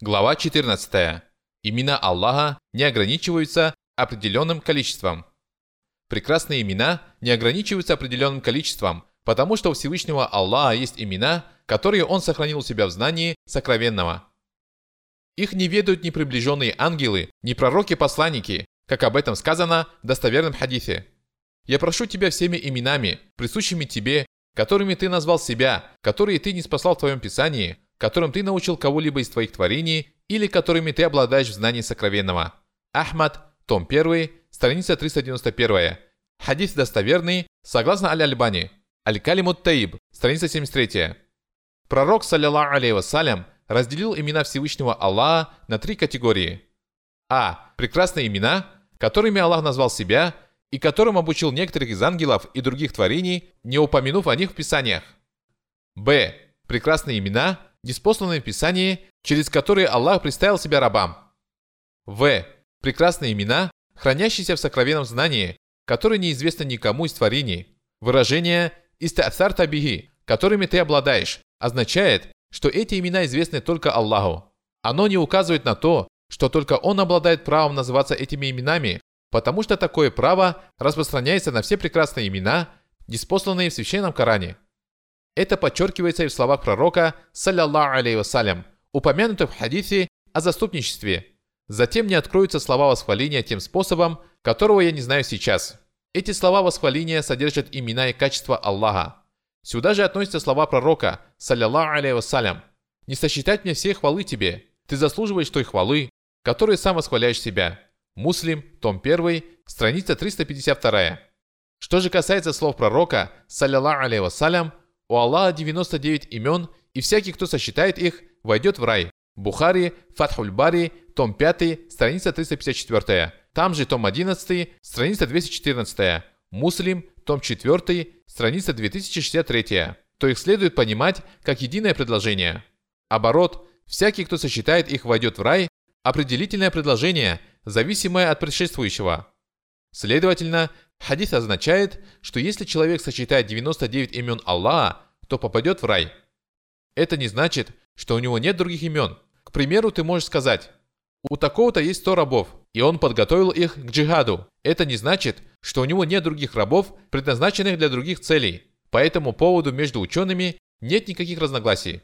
Глава 14. Имена Аллаха не ограничиваются определенным количеством. Прекрасные имена не ограничиваются определенным количеством, потому что у Всевышнего Аллаха есть имена, которые Он сохранил у себя в знании сокровенного. Их не ведают ни приближенные ангелы, ни пророки-посланники, как об этом сказано в достоверном хадисе. «Я прошу тебя всеми именами, присущими тебе, которыми ты назвал себя, которые ты не спасал в твоем писании, которым ты научил кого-либо из твоих творений или которыми ты обладаешь в знании сокровенного». Ахмад, том 1, страница 391. Хадис достоверный, согласно Аль-Альбани. Аль-Калимут Таиб, страница 73. Пророк, саллиллаху алейhi вассалям, разделил имена Всевышнего Аллаха на три категории. А. Прекрасные имена, которыми Аллах назвал себя и которым обучил некоторых из ангелов и других творений, не упомянув о них в Писаниях. Б. Прекрасные имена, неспосланные в Писании, через которые Аллах представил себя рабам. В. Прекрасные имена, хранящиеся в сокровенном знании, которые неизвестны никому из творений. Выражение «иста'цар табихи», которыми ты обладаешь, означает, что эти имена известны только Аллаху. Оно не указывает на то, что только Он обладает правом называться этими именами, потому что такое право распространяется на все прекрасные имена, неспосланные в Священном Коране. Это подчеркивается и в словах пророка, саллиллаху вассалям, упомянутых в хадисе о заступничестве. Затем не откроются слова восхваления тем способом, которого я не знаю сейчас. Эти слова восхваления содержат имена и качества Аллаха. Сюда же относятся слова пророка, саллиллаху вассалям. «Не сосчитать мне всей хвалы тебе, ты заслуживаешь той хвалы, которой сам восхваляешь себя». Муслим, том 1, страница 352. Что же касается слов пророка, саллиллаху вассалям, у Аллаха 99 имен, и всякий, кто сосчитает их, войдет в рай. Бухари, Фатхуль Бари, том 5, страница 354. Там же том 11, страница 214. Муслим, том 4, страница 2063. То их следует понимать как единое предложение. Оборот, всякий, кто сосчитает их, войдет в рай, определительное предложение, зависимое от предшествующего. Следовательно, хадис означает, что если человек сочетает 99 имен Аллаха, то попадет в рай. Это не значит, что у него нет других имен. К примеру, ты можешь сказать, у такого-то есть 100 рабов, и он подготовил их к джихаду. Это не значит, что у него нет других рабов, предназначенных для других целей. По этому поводу между учеными нет никаких разногласий.